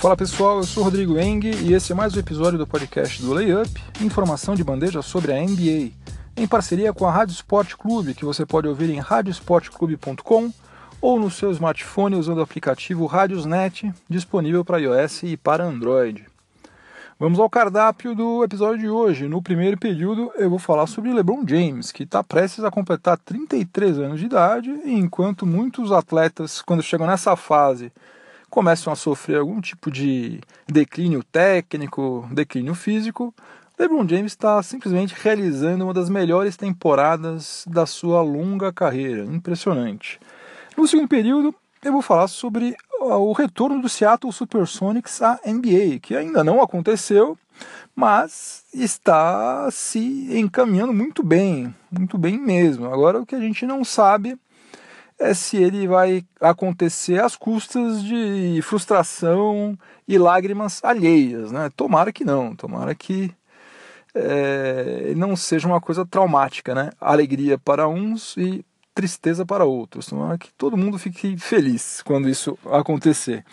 Fala pessoal, eu sou Rodrigo Eng e esse é mais um episódio do podcast do Layup, informação de bandeja sobre a NBA, em parceria com a Rádio Sport Clube, que você pode ouvir em radiosportclube.com ou no seu smartphone usando o aplicativo Radiosnet, disponível para iOS e para Android. Vamos ao cardápio do episódio de hoje. No primeiro período, eu vou falar sobre LeBron James, que está prestes a completar 33 anos de idade, enquanto muitos atletas, quando chegam nessa fase, começam a sofrer algum tipo de declínio técnico, declínio físico, LeBron James está simplesmente realizando uma das melhores temporadas da sua longa carreira. Impressionante. No segundo período, eu vou falar sobre o retorno do Seattle Supersonics à NBA, que ainda não aconteceu, mas está se encaminhando muito bem, muito bem mesmo. Agora o que a gente não sabe é se ele vai acontecer às custas de frustração e lágrimas alheias, né? Tomara que não, tomara que é, não seja uma coisa traumática, né? Alegria para uns e tristeza para outros. Tomara que todo mundo fique feliz quando isso acontecer.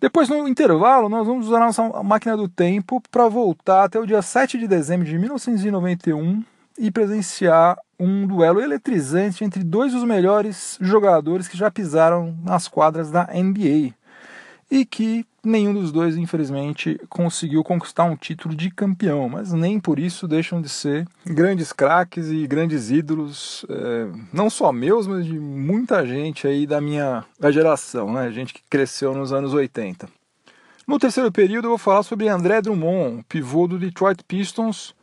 Depois, no intervalo, nós vamos usar a nossa máquina do tempo para voltar até o dia 7 de dezembro de 1991 e presenciar um duelo eletrizante entre dois dos melhores jogadores que já pisaram nas quadras da NBA e que nenhum dos dois, infelizmente, conseguiu conquistar um título de campeão, mas nem por isso deixam de ser grandes craques e grandes ídolos, é, não só meus, mas de muita gente aí da minha da geração, né? gente que cresceu nos anos 80. No terceiro período, eu vou falar sobre André Drummond, pivô do Detroit Pistons,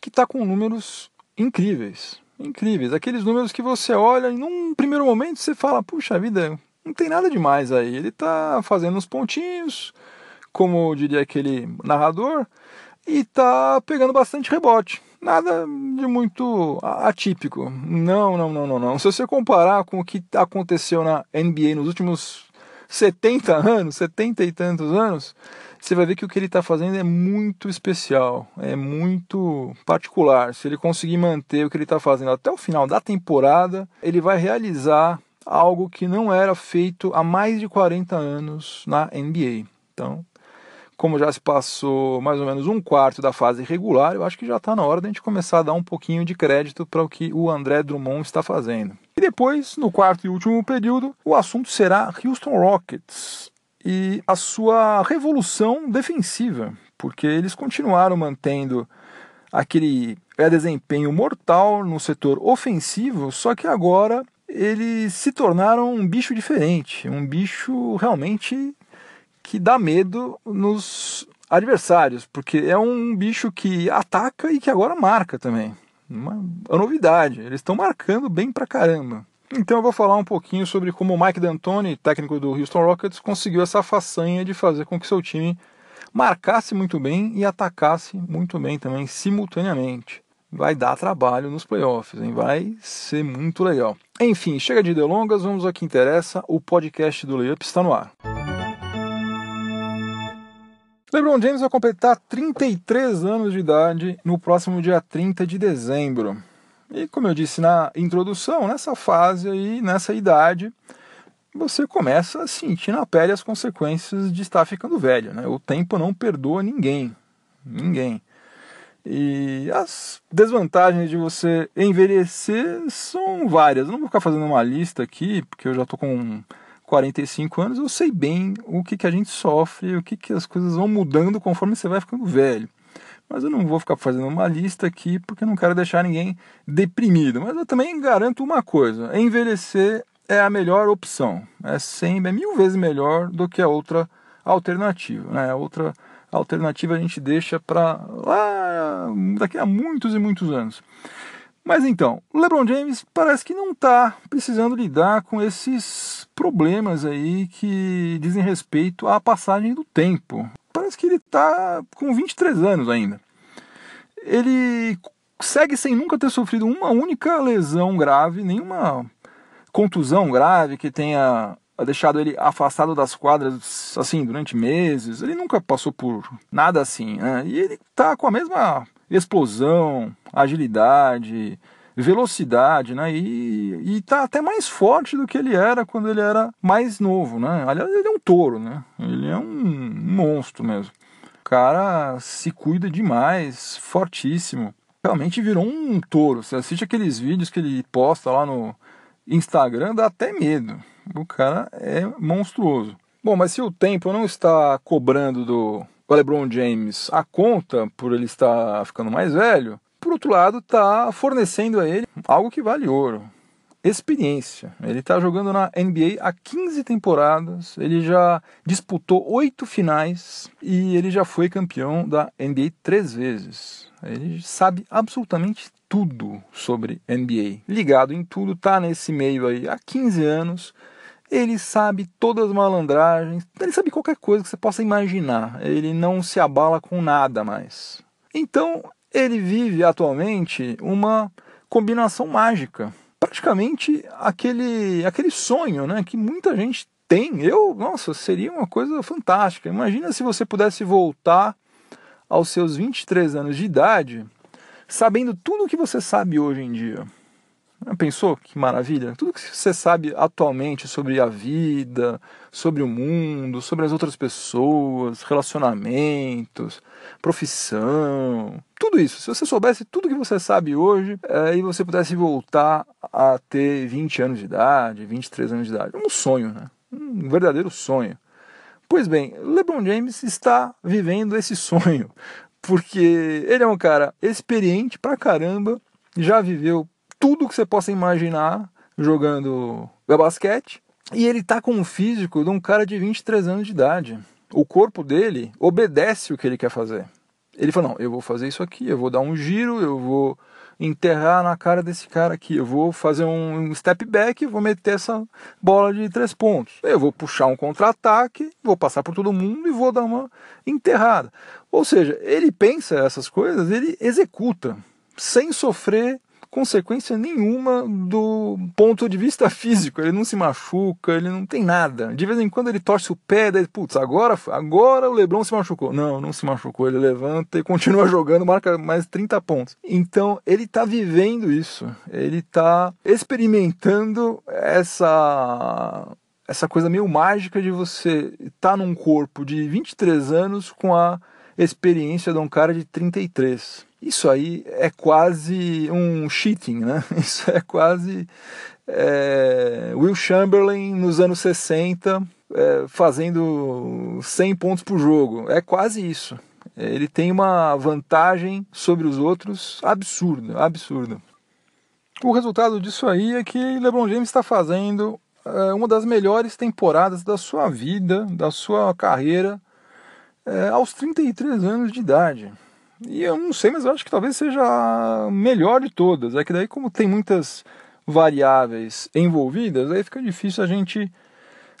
que está com números incríveis incríveis. Aqueles números que você olha e num primeiro momento você fala, puxa vida, não tem nada demais aí. Ele está fazendo uns pontinhos, como diria aquele narrador, e está pegando bastante rebote. Nada de muito atípico. Não, não, não, não, não. Se você comparar com o que aconteceu na NBA nos últimos 70 anos, 70 e tantos anos, você vai ver que o que ele está fazendo é muito especial, é muito particular. Se ele conseguir manter o que ele está fazendo até o final da temporada, ele vai realizar algo que não era feito há mais de 40 anos na NBA. Então, como já se passou mais ou menos um quarto da fase regular, eu acho que já está na hora de a gente começar a dar um pouquinho de crédito para o que o André Drummond está fazendo. E depois, no quarto e último período, o assunto será Houston Rockets e a sua revolução defensiva, porque eles continuaram mantendo aquele é, desempenho mortal no setor ofensivo, só que agora eles se tornaram um bicho diferente, um bicho realmente que dá medo nos adversários, porque é um bicho que ataca e que agora marca também. Uma, uma novidade, eles estão marcando bem pra caramba. Então eu vou falar um pouquinho sobre como o Mike D'Antoni, técnico do Houston Rockets, conseguiu essa façanha de fazer com que seu time marcasse muito bem e atacasse muito bem também simultaneamente. Vai dar trabalho nos playoffs, hein? vai ser muito legal. Enfim, chega de delongas, vamos ao que interessa. O podcast do Layup está no ar. LeBron James vai completar 33 anos de idade no próximo dia 30 de dezembro. E como eu disse na introdução, nessa fase aí, nessa idade, você começa a sentir na pele as consequências de estar ficando velho. Né? O tempo não perdoa ninguém. Ninguém. E as desvantagens de você envelhecer são várias. Eu não vou ficar fazendo uma lista aqui, porque eu já estou com 45 anos, eu sei bem o que, que a gente sofre, o que, que as coisas vão mudando conforme você vai ficando velho. Mas eu não vou ficar fazendo uma lista aqui porque não quero deixar ninguém deprimido. Mas eu também garanto uma coisa: envelhecer é a melhor opção. É sempre é mil vezes melhor do que a outra alternativa. Né? A outra alternativa a gente deixa para lá daqui a muitos e muitos anos. Mas então, LeBron James parece que não está precisando lidar com esses problemas aí que dizem respeito à passagem do tempo parece que ele está com 23 anos ainda. Ele segue sem nunca ter sofrido uma única lesão grave, nenhuma contusão grave que tenha deixado ele afastado das quadras assim durante meses. Ele nunca passou por nada assim, né? E ele tá com a mesma explosão, agilidade, velocidade, né? E, e tá até mais forte do que ele era quando ele era mais novo, né? Aliás, ele é um touro, né? Ele é um monstro mesmo. O cara se cuida demais, fortíssimo. Realmente virou um touro. Você assiste aqueles vídeos que ele posta lá no Instagram, dá até medo. O cara é monstruoso. Bom, mas se o tempo não está cobrando do LeBron James a conta por ele estar ficando mais velho, por outro lado, está fornecendo a ele algo que vale ouro. Experiência. Ele está jogando na NBA há 15 temporadas, ele já disputou oito finais e ele já foi campeão da NBA três vezes. Ele sabe absolutamente tudo sobre NBA. Ligado em tudo, tá nesse meio aí há 15 anos. Ele sabe todas as malandragens, ele sabe qualquer coisa que você possa imaginar. Ele não se abala com nada mais. Então, ele vive atualmente uma combinação mágica. Praticamente aquele, aquele sonho né, que muita gente tem. Eu, nossa, seria uma coisa fantástica. Imagina se você pudesse voltar aos seus 23 anos de idade, sabendo tudo o que você sabe hoje em dia. Pensou que maravilha? Tudo que você sabe atualmente sobre a vida, sobre o mundo, sobre as outras pessoas, relacionamentos, profissão, tudo isso. Se você soubesse tudo que você sabe hoje é, e você pudesse voltar a ter 20 anos de idade, 23 anos de idade, um sonho, né? Um verdadeiro sonho. Pois bem, LeBron James está vivendo esse sonho, porque ele é um cara experiente pra caramba, já viveu tudo que você possa imaginar jogando basquete. E ele tá com o físico de um cara de 23 anos de idade. O corpo dele obedece o que ele quer fazer. Ele falou: Não, eu vou fazer isso aqui, eu vou dar um giro, eu vou enterrar na cara desse cara aqui, eu vou fazer um step back, vou meter essa bola de três pontos. Eu vou puxar um contra-ataque, vou passar por todo mundo e vou dar uma enterrada. Ou seja, ele pensa essas coisas, ele executa sem sofrer consequência nenhuma do ponto de vista físico. Ele não se machuca, ele não tem nada. De vez em quando ele torce o pé, daí, putz, agora, agora o Lebron se machucou. Não, não se machucou. Ele levanta e continua jogando, marca mais 30 pontos. Então, ele está vivendo isso. Ele está experimentando essa essa coisa meio mágica de você estar tá num corpo de 23 anos com a experiência de um cara de 33. Isso aí é quase um cheating, né? Isso é quase é, Will Chamberlain nos anos 60 é, fazendo 100 pontos por jogo. É quase isso. Ele tem uma vantagem sobre os outros absurda, absurda. O resultado disso aí é que LeBron James está fazendo é, uma das melhores temporadas da sua vida, da sua carreira, é, aos 33 anos de idade. E eu não sei, mas eu acho que talvez seja a melhor de todas. É que daí, como tem muitas variáveis envolvidas, aí fica difícil a gente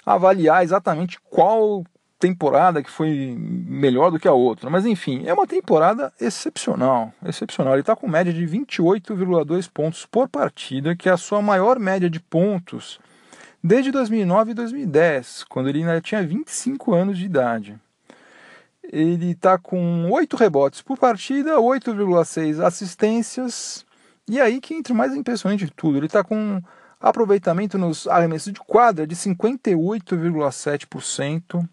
avaliar exatamente qual temporada que foi melhor do que a outra. Mas enfim, é uma temporada excepcional. Excepcional. Ele está com média de 28,2 pontos por partida, que é a sua maior média de pontos desde 2009 e 2010, quando ele ainda tinha 25 anos de idade ele está com 8 rebotes por partida, 8,6 assistências. E aí que entra o mais impressionante de tudo, ele está com aproveitamento nos arremessos de quadra de 58,7%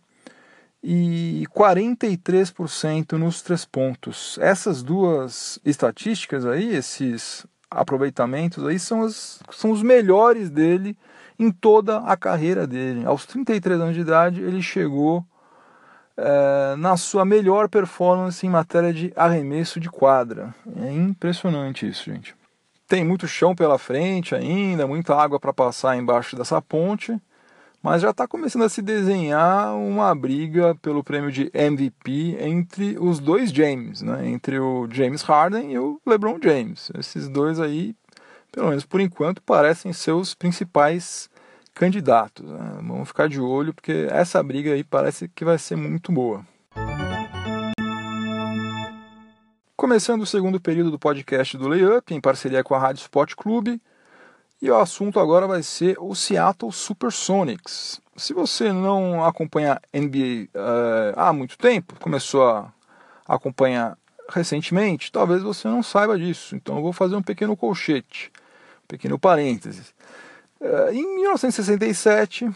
e 43% nos três pontos. Essas duas estatísticas aí, esses aproveitamentos aí são, as, são os melhores dele em toda a carreira dele. Aos 33 anos de idade, ele chegou é, na sua melhor performance em matéria de arremesso de quadra. É impressionante isso, gente. Tem muito chão pela frente ainda, muita água para passar embaixo dessa ponte, mas já está começando a se desenhar uma briga pelo prêmio de MVP entre os dois James, né? entre o James Harden e o LeBron James. Esses dois aí, pelo menos por enquanto, parecem ser os principais candidatos. Né? Vamos ficar de olho porque essa briga aí parece que vai ser muito boa. Começando o segundo período do podcast do Layup, em parceria com a Rádio Sport Clube, e o assunto agora vai ser o Seattle Supersonics. Se você não acompanha NBA uh, eh, há muito tempo, começou a acompanhar recentemente, talvez você não saiba disso. Então eu vou fazer um pequeno colchete. Pequeno parênteses. Eh, em 1967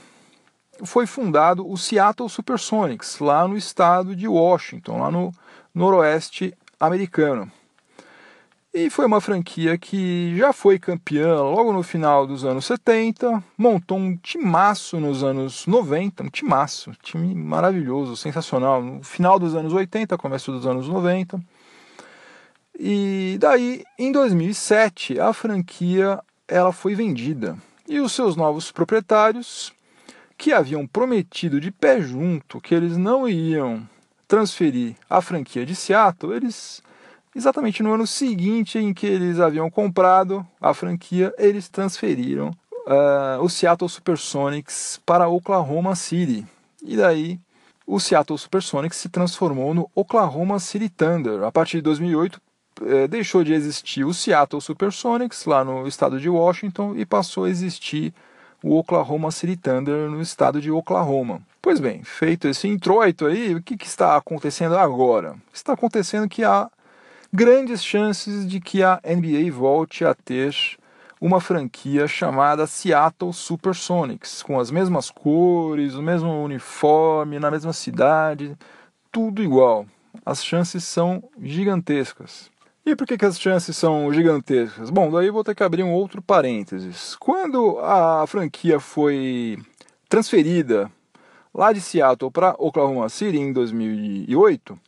foi fundado o Seattle Supersonics, lá no estado de Washington, lá no noroeste americano. E foi uma franquia que já foi campeã logo no final dos anos 70, montou um timaço nos anos 90, um timaço, time maravilhoso, sensacional, no final dos anos 80, começo dos anos 90. E daí, em 2007, a franquia ela foi vendida. E os seus novos proprietários, que haviam prometido de pé junto que eles não iriam transferir a franquia de Seattle, eles exatamente no ano seguinte em que eles haviam comprado a franquia, eles transferiram uh, o Seattle Supersonics para Oklahoma City. E daí o Seattle Supersonics se transformou no Oklahoma City Thunder. A partir de 2008 eh, deixou de existir o Seattle Supersonics lá no estado de Washington e passou a existir o Oklahoma City Thunder no estado de Oklahoma. Pois bem, feito esse introito aí, o que, que está acontecendo agora? Está acontecendo que há grandes chances de que a NBA volte a ter uma franquia chamada Seattle Supersonics, com as mesmas cores, o mesmo uniforme, na mesma cidade, tudo igual. As chances são gigantescas. E por que, que as chances são gigantescas? Bom, daí vou ter que abrir um outro parênteses. Quando a franquia foi transferida lá de Seattle para Oklahoma City em 2008,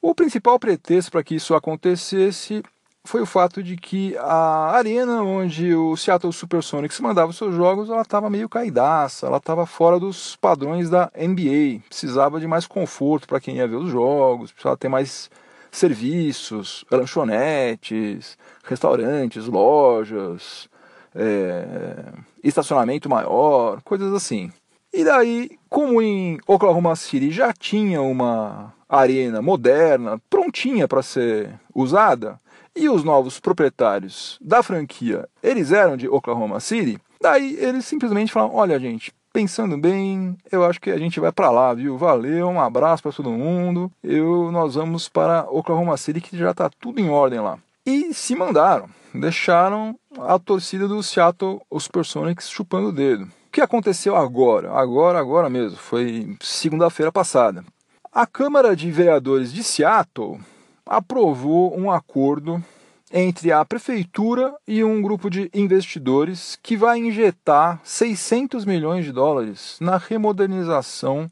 o principal pretexto para que isso acontecesse foi o fato de que a arena onde o Seattle Supersonics mandava os seus jogos, ela estava meio caidaça, ela estava fora dos padrões da NBA, precisava de mais conforto para quem ia ver os jogos, precisava ter mais serviços, lanchonetes, restaurantes, lojas, é, estacionamento maior, coisas assim. E daí, como em Oklahoma City já tinha uma arena moderna, prontinha para ser usada, e os novos proprietários da franquia, eles eram de Oklahoma City, daí eles simplesmente falaram: "Olha, gente, pensando bem, eu acho que a gente vai para lá, viu? Valeu, um abraço para todo mundo. Eu nós vamos para Oklahoma City que já está tudo em ordem lá". E se mandaram, deixaram a torcida do Seattle Supersonics chupando o dedo. O que aconteceu agora? Agora, agora mesmo, foi segunda-feira passada. A Câmara de Vereadores de Seattle aprovou um acordo entre a prefeitura e um grupo de investidores que vai injetar 600 milhões de dólares na remodernização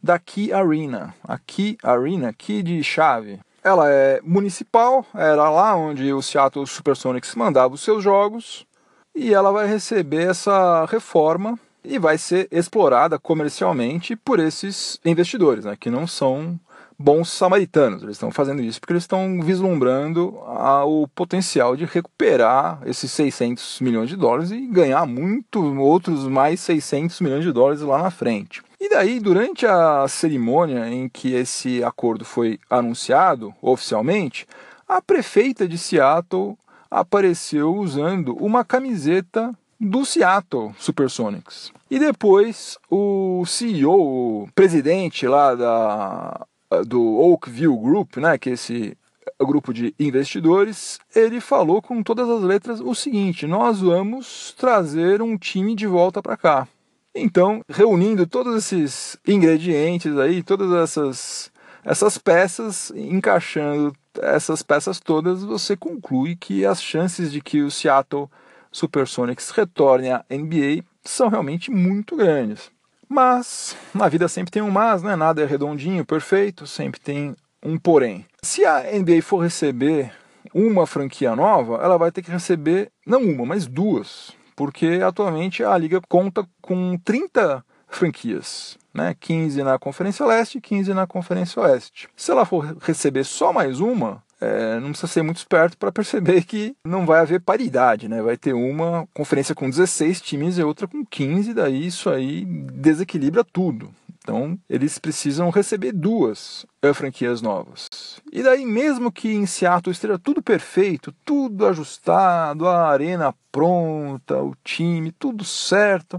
da Key Arena. A Key Arena, Key de chave. Ela é municipal, era lá onde o Seattle Supersonics mandava os seus jogos, e ela vai receber essa reforma e vai ser explorada comercialmente por esses investidores, né, que não são bons samaritanos. Eles estão fazendo isso porque eles estão vislumbrando o potencial de recuperar esses 600 milhões de dólares e ganhar muito outros mais 600 milhões de dólares lá na frente. E daí, durante a cerimônia em que esse acordo foi anunciado oficialmente, a prefeita de Seattle apareceu usando uma camiseta do Seattle Supersonics. E depois o CEO, o presidente lá da, do Oakville Group, né, que é esse grupo de investidores, ele falou com todas as letras o seguinte: nós vamos trazer um time de volta para cá. Então, reunindo todos esses ingredientes aí, todas essas essas peças, encaixando essas peças todas, você conclui que as chances de que o Seattle Supersonics retorne à NBA são realmente muito grandes. Mas na vida sempre tem um mas, né? Nada é redondinho, perfeito, sempre tem um porém. Se a NBA for receber uma franquia nova, ela vai ter que receber não uma, mas duas, porque atualmente a liga conta com 30 franquias, né? 15 na Conferência Leste e 15 na Conferência Oeste. Se ela for receber só mais uma, é, não precisa ser muito esperto para perceber que não vai haver paridade, né? Vai ter uma conferência com 16 times e outra com 15, daí isso aí desequilibra tudo. Então, eles precisam receber duas franquias novas. E daí, mesmo que em Seattle esteja tudo perfeito, tudo ajustado, a arena pronta, o time, tudo certo,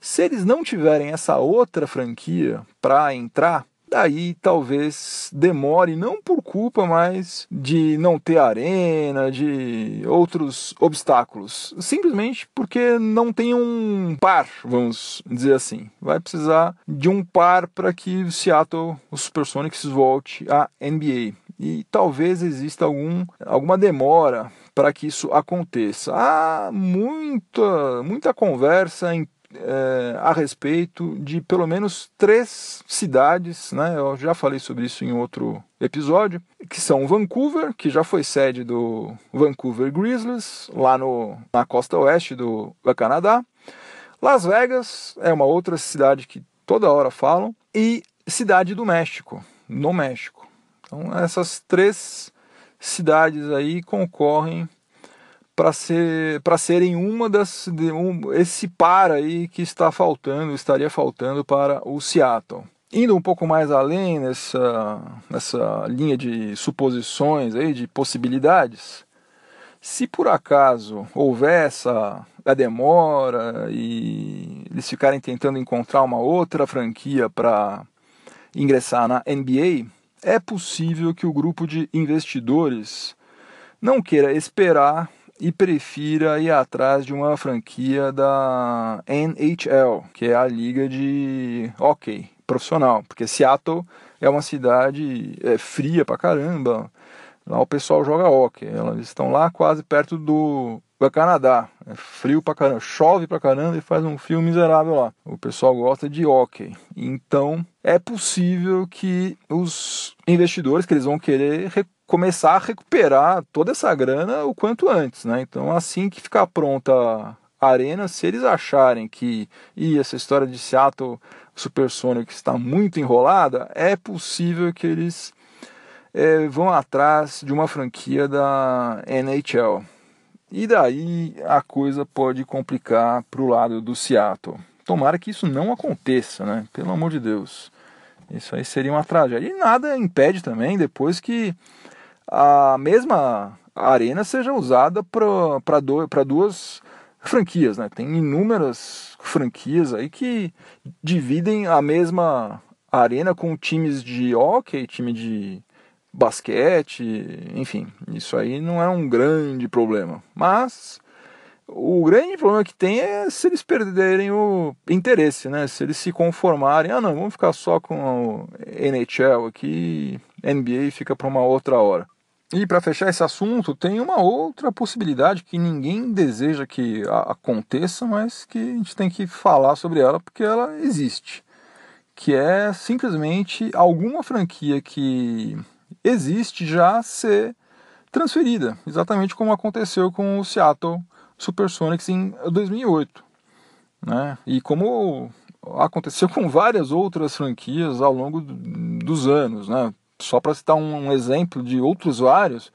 se eles não tiverem essa outra franquia para entrar, daí talvez demore, não por culpa, mas de não ter arena, de outros obstáculos. Simplesmente porque não tem um par, vamos dizer assim. Vai precisar de um par para que o Seattle, o Supersonics, volte à NBA. E talvez exista algum, alguma demora para que isso aconteça. Há muita, muita conversa em é, a respeito de pelo menos três cidades, né? Eu já falei sobre isso em outro episódio, que são Vancouver, que já foi sede do Vancouver Grizzlies, lá no, na costa oeste do, Canadá. Las Vegas é uma outra cidade que toda hora falam, e Cidade do México, no México. Então essas três cidades aí concorrem para ser serem uma das de, um, esse par aí que está faltando estaria faltando para o Seattle. Indo um pouco mais além nessa nessa linha de suposições aí de possibilidades se por acaso houver essa a demora e eles ficarem tentando encontrar uma outra franquia para ingressar na NBA é possível que o grupo de investidores não queira esperar e prefira ir atrás de uma franquia da NHL, que é a liga de hockey profissional, porque Seattle é uma cidade é, fria pra caramba. Lá o pessoal joga hockey. Eles estão lá quase perto do, do Canadá. É frio pra caramba, chove pra caramba e faz um frio miserável lá. O pessoal gosta de hockey. Então é possível que os investidores que eles vão querer começar a recuperar toda essa grana o quanto antes, né? Então, assim que ficar pronta a arena, se eles acharem que e essa história de Seattle Supersonic está muito enrolada, é possível que eles é, vão atrás de uma franquia da NHL. E daí a coisa pode complicar para o lado do Seattle. Tomara que isso não aconteça, né? Pelo amor de Deus. Isso aí seria uma tragédia. E nada impede também, depois que a mesma arena seja usada para duas franquias, né? Tem inúmeras franquias aí que dividem a mesma arena com times de hockey, time de basquete, enfim, isso aí não é um grande problema. Mas o grande problema que tem é se eles perderem o interesse, né? Se eles se conformarem, ah não, vamos ficar só com o NHL aqui, NBA fica para uma outra hora. E para fechar esse assunto, tem uma outra possibilidade que ninguém deseja que aconteça, mas que a gente tem que falar sobre ela porque ela existe. Que é simplesmente alguma franquia que existe já ser transferida, exatamente como aconteceu com o Seattle Supersonics em 2008. Né? E como aconteceu com várias outras franquias ao longo dos anos. Né? Só para citar um, exemplo de outros vários,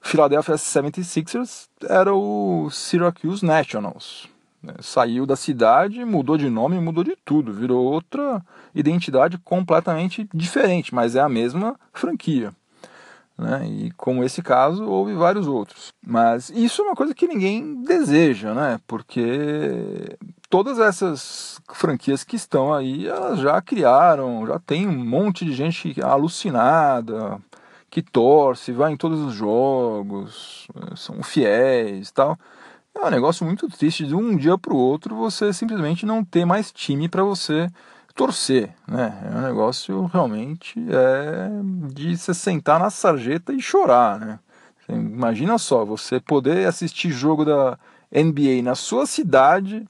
Philadelphia 76ers era o Syracuse Nationals. Né? Saiu da cidade, mudou de nome, mudou de tudo, virou outra identidade completamente diferente, mas é a mesma franquia. Né? E como esse caso, houve vários outros. Mas isso é uma coisa que ninguém deseja, né? Porque todas essas franquias que estão aí, elas já criaram, já tem um monte de gente alucinada, que torce, vai em todos os jogos, são fiéis tal. É um negócio muito triste de um dia para o outro você simplesmente não ter mais time para você torcer, né? É um negócio realmente é de se sentar na sarjeta e chorar, né? Imagina só, você poder assistir jogo da NBA na sua cidade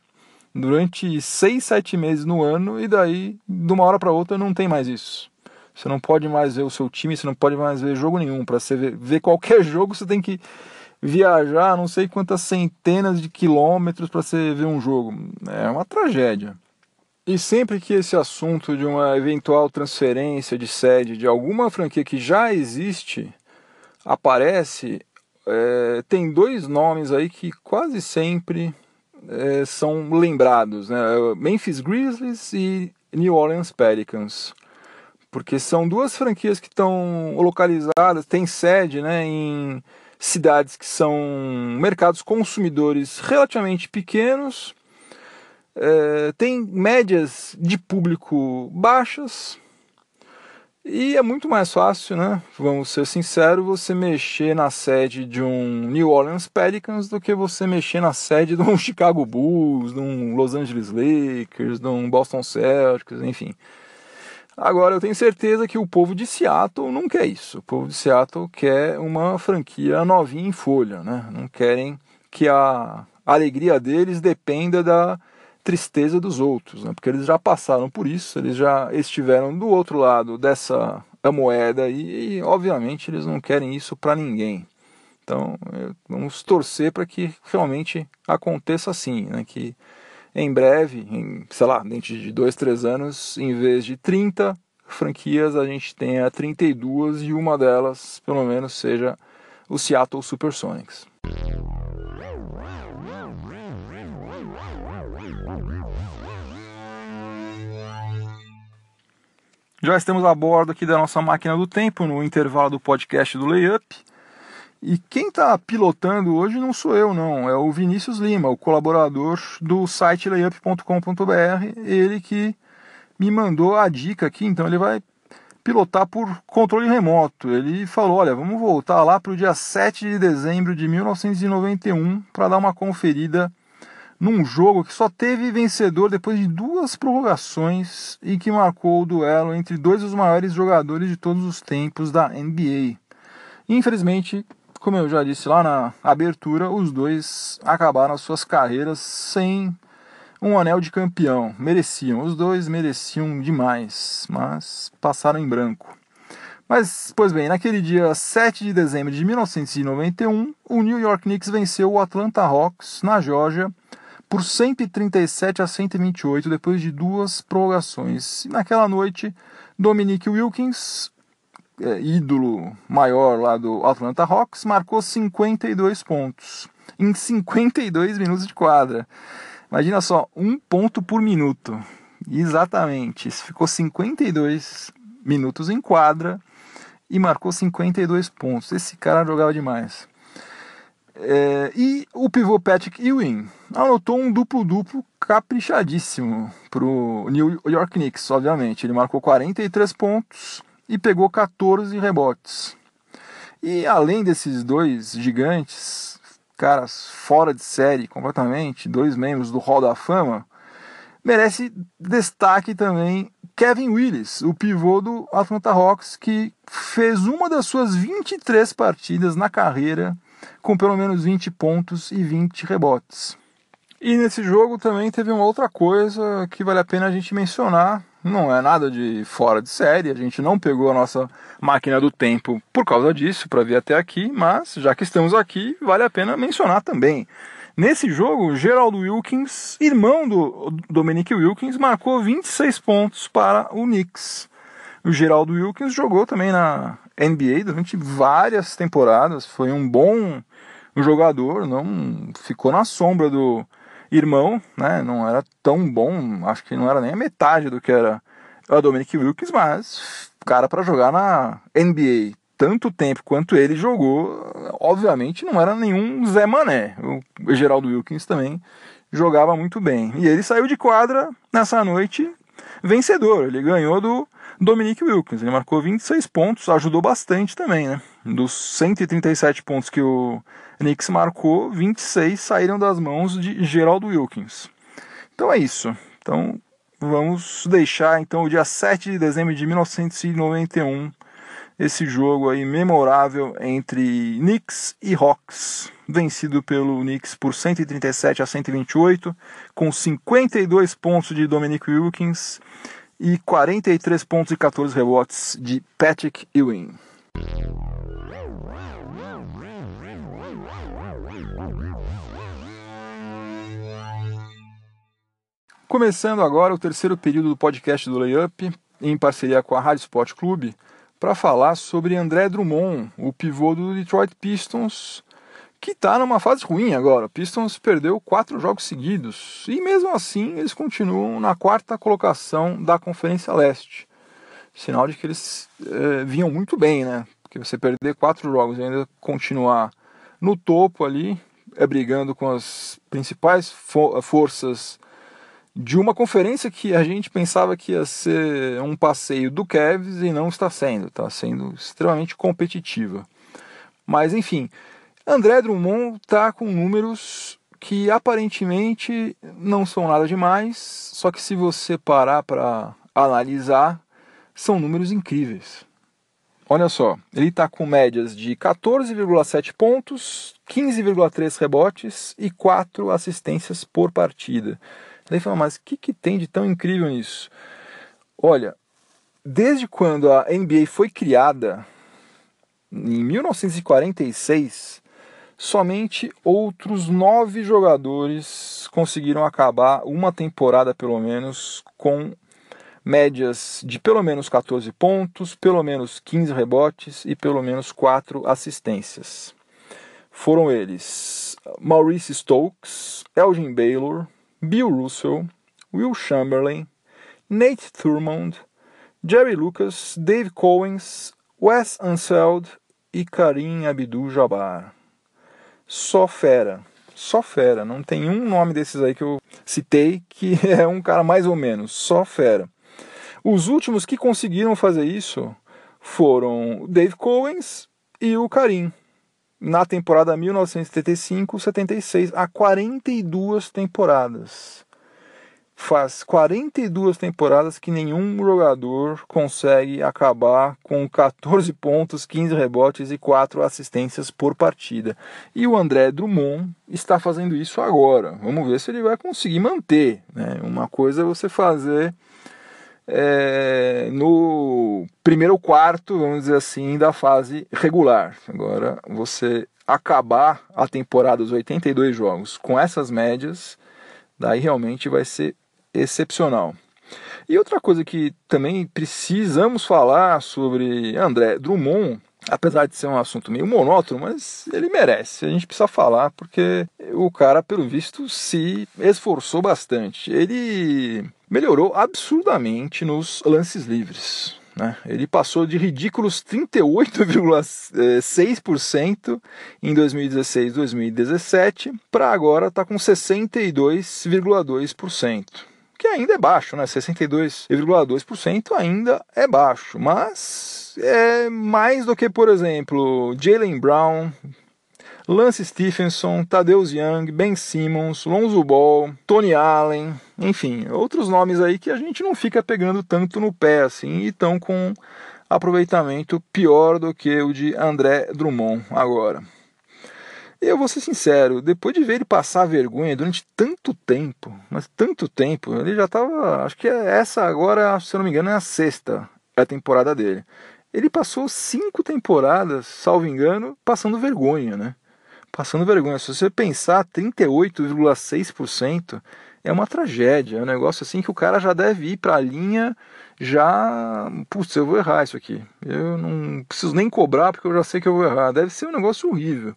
durante seis, sete meses no ano e daí, de uma hora para outra, não tem mais isso. Você não pode mais ver o seu time, você não pode mais ver jogo nenhum. Para você ver, ver qualquer jogo, você tem que viajar não sei quantas centenas de quilômetros para você ver um jogo. É uma tragédia. E sempre que esse assunto de uma eventual transferência de sede de alguma franquia que já existe aparece, é, tem dois nomes aí que quase sempre é, são lembrados, né? Memphis Grizzlies e New Orleans Pelicans, porque são duas franquias que estão localizadas, têm sede, né, em cidades que são mercados consumidores relativamente pequenos é, tem médias de público baixas, E é muito mais fácil, né? Vamos ser sinceros, você mexer na sede de um New Orleans Pelicans do que você mexer na sede de um Chicago Bulls, de um Los Angeles Lakers, de um Boston Celtics, enfim. Agora eu tenho certeza que o povo de Seattle não quer isso. O povo de Seattle quer uma franquia novinha em folha, né? Não querem que a alegria deles dependa da tristeza dos outros, né? porque eles já passaram por isso, eles já estiveram do outro lado dessa moeda e, e obviamente eles não querem isso para ninguém. Então vamos torcer para que realmente aconteça assim, né? que em breve, em, sei lá, dentro de dois, três anos, em vez de 30 franquias, a gente tenha 32 e uma delas, pelo menos, seja o Seattle Supersonics. Já estamos a bordo aqui da nossa máquina do tempo, no intervalo do podcast do Layup. E quem está pilotando hoje não sou eu, não. É o Vinícius Lima, o colaborador do site layup.com.br. Ele que me mandou a dica aqui, então ele vai pilotar por controle remoto. Ele falou: olha, vamos voltar lá para o dia 7 de dezembro de 1991 para dar uma conferida num jogo que só teve vencedor depois de duas prorrogações e que marcou o duelo entre dois dos maiores jogadores de todos os tempos da NBA. Infelizmente, como eu já disse lá na abertura, os dois acabaram suas carreiras sem um anel de campeão. Mereciam, os dois mereciam demais, mas passaram em branco. Mas, pois bem, naquele dia 7 de dezembro de 1991, o New York Knicks venceu o Atlanta Hawks na Geórgia por 137 a 128 depois de duas prorrogações. E naquela noite, Dominique Wilkins, é, ídolo maior lá do Atlanta Hawks, marcou 52 pontos em 52 minutos de quadra. Imagina só, um ponto por minuto. Exatamente. Ficou 52 minutos em quadra e marcou 52 pontos. Esse cara jogava demais. É, e o pivô Patrick Ewing anotou um duplo-duplo caprichadíssimo para o New York Knicks, obviamente. Ele marcou 43 pontos e pegou 14 rebotes. E além desses dois gigantes, caras fora de série completamente, dois membros do Hall da Fama, merece destaque também Kevin Willis, o pivô do Atlanta Hawks, que fez uma das suas 23 partidas na carreira com pelo menos 20 pontos e 20 rebotes. E nesse jogo também teve uma outra coisa que vale a pena a gente mencionar. Não é nada de fora de série, a gente não pegou a nossa máquina do tempo por causa disso, para vir até aqui, mas já que estamos aqui, vale a pena mencionar também. Nesse jogo, Geraldo Wilkins, irmão do Dominic Wilkins, marcou 26 pontos para o Knicks. O Geraldo Wilkins jogou também na NBA durante várias temporadas, foi um bom jogador, não ficou na sombra do irmão, né? Não era tão bom, acho que não era nem a metade do que era o Dominic Wilkins, mas cara para jogar na NBA tanto tempo quanto ele jogou, obviamente não era nenhum Zé Mané. O Geraldo Wilkins também jogava muito bem. E ele saiu de quadra nessa noite vencedor. Ele ganhou do Dominic Wilkins. Ele marcou 26 pontos, ajudou bastante também, né? Dos 137 pontos que o Knicks marcou, 26 saíram das mãos de Geraldo Wilkins. Então é isso. Então vamos deixar então o dia 7 de dezembro de 1991 esse jogo aí memorável entre Knicks e Hawks, vencido pelo Knicks por 137 a 128, com 52 pontos de Dominic Wilkins e 43 pontos e 14 rebotes de Patrick Ewing. Começando agora o terceiro período do podcast do Layup, em parceria com a Rádio Sport Clube, para falar sobre André Drummond, o pivô do Detroit Pistons, que está numa fase ruim agora. Pistons perdeu quatro jogos seguidos e mesmo assim eles continuam na quarta colocação da Conferência Leste. Sinal de que eles é, vinham muito bem, né? Porque você perder quatro jogos e ainda continuar no topo ali, é brigando com as principais fo forças de uma conferência que a gente pensava que ia ser um passeio do Cavs e não está sendo, está sendo extremamente competitiva. Mas enfim, André Drummond está com números que aparentemente não são nada demais, só que se você parar para analisar, são números incríveis. Olha só, ele está com médias de 14,7 pontos, 15,3 rebotes e 4 assistências por partida. Daí fala, mas o que, que tem de tão incrível nisso? Olha, desde quando a NBA foi criada, em 1946, somente outros nove jogadores conseguiram acabar uma temporada, pelo menos, com médias de pelo menos 14 pontos, pelo menos 15 rebotes e pelo menos 4 assistências. Foram eles Maurice Stokes, Elgin Baylor, Bill Russell, Will Chamberlain, Nate Thurmond, Jerry Lucas, Dave Cowens, Wes Unseld e Karim Abdul-Jabbar. Só fera, só fera. Não tem um nome desses aí que eu citei que é um cara mais ou menos, só fera. Os últimos que conseguiram fazer isso foram o Dave Cowens e o Karim na temporada 1975-76, há 42 temporadas. Faz 42 temporadas que nenhum jogador consegue acabar com 14 pontos, 15 rebotes e 4 assistências por partida. E o André Drummond está fazendo isso agora. Vamos ver se ele vai conseguir manter. Né? Uma coisa é você fazer é, no primeiro quarto, vamos dizer assim, da fase regular. Agora, você acabar a temporada dos 82 jogos com essas médias, daí realmente vai ser excepcional. E outra coisa que também precisamos falar sobre André Drummond, apesar de ser um assunto meio monótono, mas ele merece, a gente precisa falar porque o cara, pelo visto, se esforçou bastante. Ele melhorou absurdamente nos lances livres. Né? Ele passou de ridículos 38,6% em 2016 2017 para agora estar tá com 62,2%. Que ainda é baixo, né? 62,2% ainda é baixo, mas é mais do que, por exemplo, Jalen Brown, Lance Stephenson, Tadeusz Young, Ben Simmons, Lonzo Ball, Tony Allen, enfim, outros nomes aí que a gente não fica pegando tanto no pé assim e estão com aproveitamento pior do que o de André Drummond agora. Eu vou ser sincero, depois de ver ele passar vergonha durante tanto tempo, mas tanto tempo, ele já estava, acho que essa agora, se eu não me engano, é a sexta é a temporada dele. Ele passou cinco temporadas, salvo engano, passando vergonha, né? passando vergonha. Se você pensar, 38,6% é uma tragédia. É um negócio assim que o cara já deve ir para a linha já. Putz, eu vou errar isso aqui. Eu não preciso nem cobrar porque eu já sei que eu vou errar. Deve ser um negócio horrível.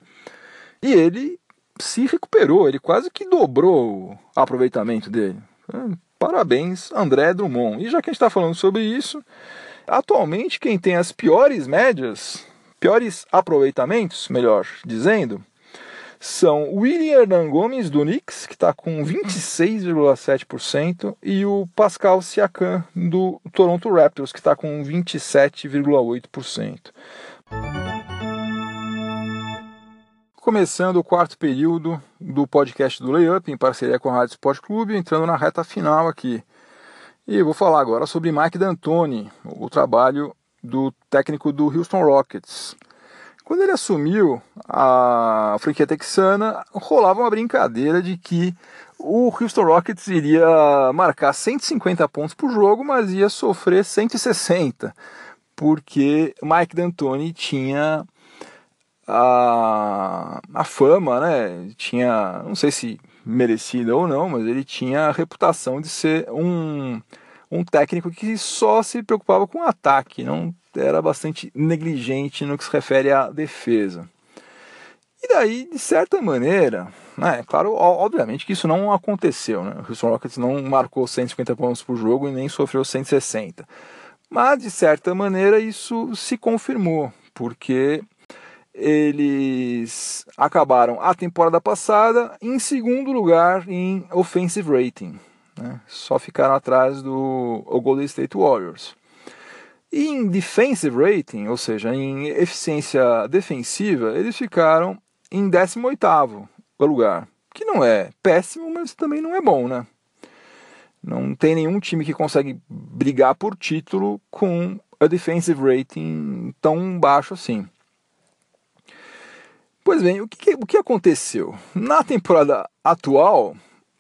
E ele se recuperou, ele quase que dobrou o aproveitamento dele. É, parabéns, André Drummond. E já que a gente está falando sobre isso, atualmente quem tem as piores médias, piores aproveitamentos, melhor dizendo, são William Hernan Gomes do Knicks, que está com 26,7%, e o Pascal Siakam do Toronto Raptors, que está com 27,8%. Começando o quarto período do podcast do Layup, em parceria com a Rádio Sport Clube, entrando na reta final aqui. E vou falar agora sobre Mike D'Antoni, o trabalho do técnico do Houston Rockets. Quando ele assumiu a franquia texana, rolava uma brincadeira de que o Houston Rockets iria marcar 150 pontos por jogo, mas ia sofrer 160, porque Mike D'Antoni tinha a, a fama, né? Tinha, não sei se merecida ou não, mas ele tinha a reputação de ser um, um técnico que só se preocupava com ataque, não era bastante negligente no que se refere à defesa. E daí, de certa maneira, né, claro, obviamente que isso não aconteceu, né? O Houston Rockets não marcou 150 pontos por jogo e nem sofreu 160. Mas, de certa maneira, isso se confirmou, porque eles acabaram a temporada passada em segundo lugar em offensive rating. né? só ficaram atrás do Golden State Warriors. E em defensive rating, ou seja, em eficiência defensiva, eles ficaram em 18º lugar, que não é péssimo, mas também não é bom, né? Não tem nenhum time que consegue brigar por título com a defensive rating tão baixo assim. Pois bem, o que, o que aconteceu? Na temporada atual,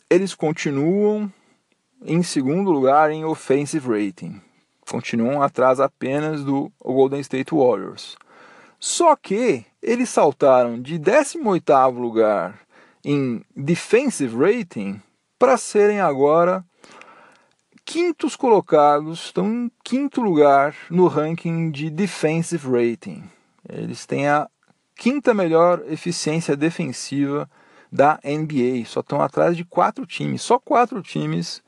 eles continuam em segundo lugar em offensive rating. Continuam atrás apenas do Golden State Warriors. Só que eles saltaram de 18º lugar em defensive rating para serem agora quintos colocados, estão em quinto lugar no ranking de defensive rating. Eles têm a quinta melhor eficiência defensiva da NBA. Só estão atrás de quatro times. Só quatro times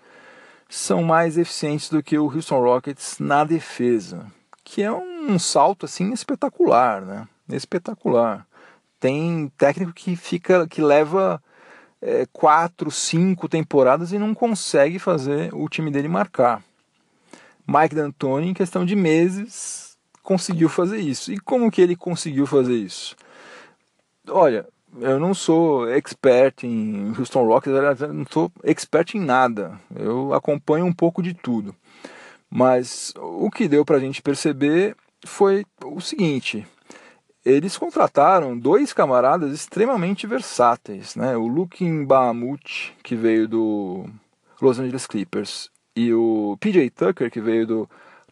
são mais eficientes do que o Houston Rockets na defesa, que é um salto assim espetacular, né? Espetacular. Tem técnico que fica, que leva é, quatro, cinco temporadas e não consegue fazer o time dele marcar. Mike D'Antoni, em questão de meses, conseguiu fazer isso. E como que ele conseguiu fazer isso? Olha, eu não sou expert em Houston Rockets, não sou expert em nada. Eu acompanho um pouco de tudo. Mas o que deu para a gente perceber foi o seguinte: eles contrataram dois camaradas extremamente versáteis, né? O Luke Bahamut, que veio do Los Angeles Clippers, e o PJ Tucker, que veio do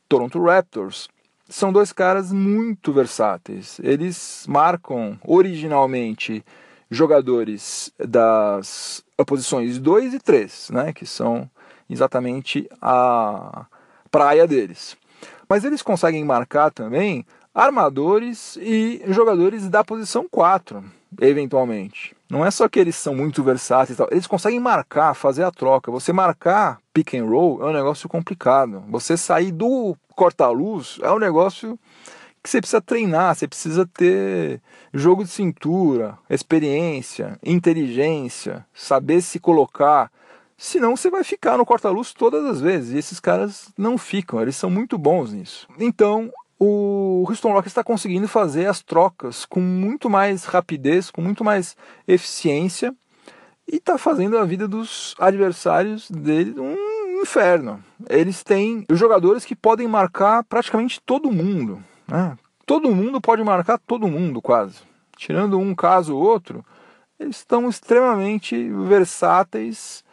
Toronto Raptors são dois caras muito versáteis. Eles marcam originalmente jogadores das posições 2 e 3, né, que são exatamente a praia deles. Mas eles conseguem marcar também armadores e jogadores da posição 4, eventualmente. Não é só que eles são muito versáteis, eles conseguem marcar, fazer a troca. Você marcar pick and roll é um negócio complicado. Você sair do corta-luz é um negócio que você precisa treinar, você precisa ter jogo de cintura, experiência, inteligência, saber se colocar. Senão você vai ficar no corta-luz todas as vezes. E esses caras não ficam, eles são muito bons nisso. Então, o Houston Rockets está conseguindo fazer as trocas com muito mais rapidez, com muito mais eficiência e está fazendo a vida dos adversários dele um inferno. Eles têm jogadores que podem marcar praticamente todo mundo. Né? Todo mundo pode marcar todo mundo, quase. Tirando um caso ou outro, eles estão extremamente versáteis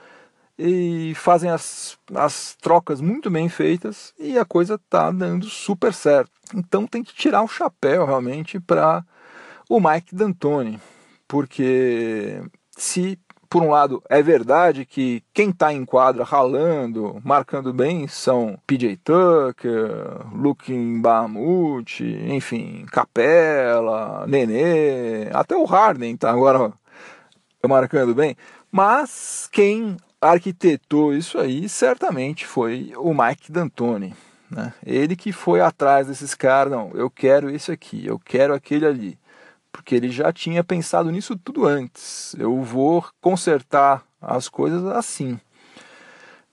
e fazem as, as trocas muito bem feitas e a coisa está dando super certo. Então tem que tirar o chapéu realmente para o Mike D'Antoni, porque se por um lado é verdade que quem está em quadra ralando, marcando bem são PJ Tucker, Luke Bahamut, enfim, Capela, Nenê, até o Harden está agora marcando bem, mas quem arquitetou isso aí certamente foi o Mike D'Antoni. Né? Ele que foi atrás desses caras, não, eu quero esse aqui, eu quero aquele ali. Porque ele já tinha pensado nisso tudo antes. Eu vou consertar as coisas assim.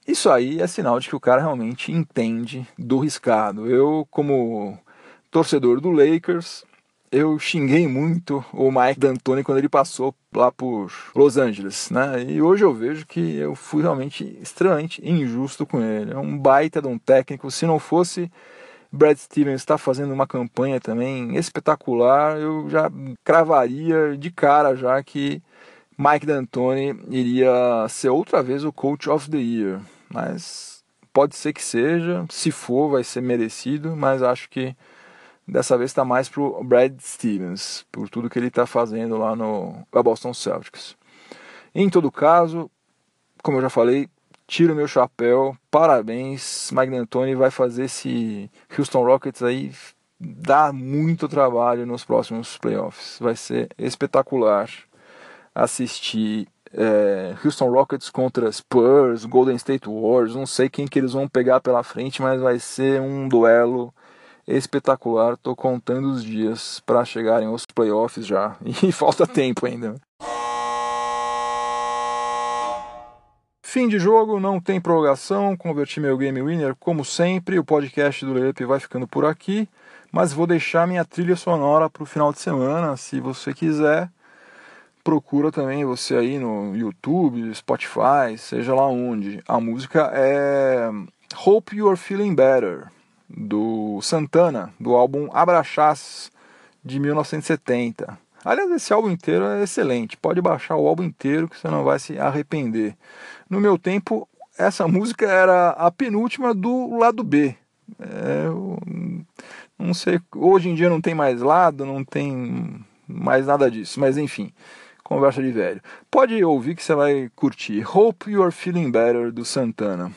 Isso aí é sinal de que o cara realmente entende do riscado. Eu, como torcedor do Lakers, eu xinguei muito o Mike D'Antoni quando ele passou lá por Los Angeles, né? E hoje eu vejo que eu fui realmente extremamente injusto com ele. É um baita de um técnico. Se não fosse Brad Stevens estar fazendo uma campanha também espetacular, eu já cravaria de cara já que Mike D'Antoni iria ser outra vez o Coach of the Year. Mas pode ser que seja, se for vai ser merecido, mas acho que Dessa vez está mais para o Brad Stevens, por tudo que ele está fazendo lá no Boston Celtics. Em todo caso, como eu já falei, tiro meu chapéu, parabéns, Mike D'Antoni vai fazer esse Houston Rockets aí dar muito trabalho nos próximos playoffs. Vai ser espetacular assistir é, Houston Rockets contra Spurs, Golden State Warriors, não sei quem que eles vão pegar pela frente, mas vai ser um duelo espetacular. Estou contando os dias para chegarem aos playoffs já. E falta tempo ainda. Fim de jogo, não tem prorrogação, converti meu game winner como sempre. O podcast do Layup vai ficando por aqui, mas vou deixar minha trilha sonora para o final de semana, se você quiser. Procura também você aí no YouTube, Spotify, seja lá onde. A música é Hope You're Feeling Better, do Santana, do álbum Abraxás, de 1970. Aliás, esse álbum inteiro é excelente. Pode baixar o álbum inteiro que você não vai se arrepender. No meu tempo, essa música era a penúltima do lado B. É, não sei, hoje em dia não tem mais lado, não tem mais nada disso, mas enfim, conversa de velho. Pode ouvir que você vai curtir. Hope You're Feeling Better do Santana.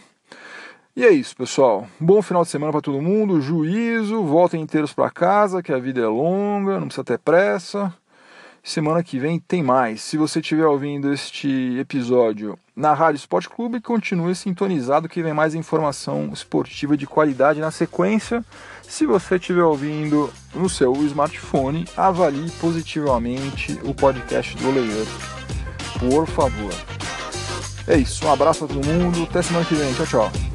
E é isso, pessoal. Bom final de semana para todo mundo. Juízo, voltem inteiros para casa, que a vida é longa, não precisa ter pressa. Semana que vem tem mais. Se você estiver ouvindo este episódio na Rádio Esporte Clube, continue sintonizado que vem mais informação esportiva de qualidade na sequência. Se você estiver ouvindo no seu smartphone, avalie positivamente o podcast do Layup. Por favor. É isso. Um abraço a todo mundo. Até semana que vem. Tchau, tchau.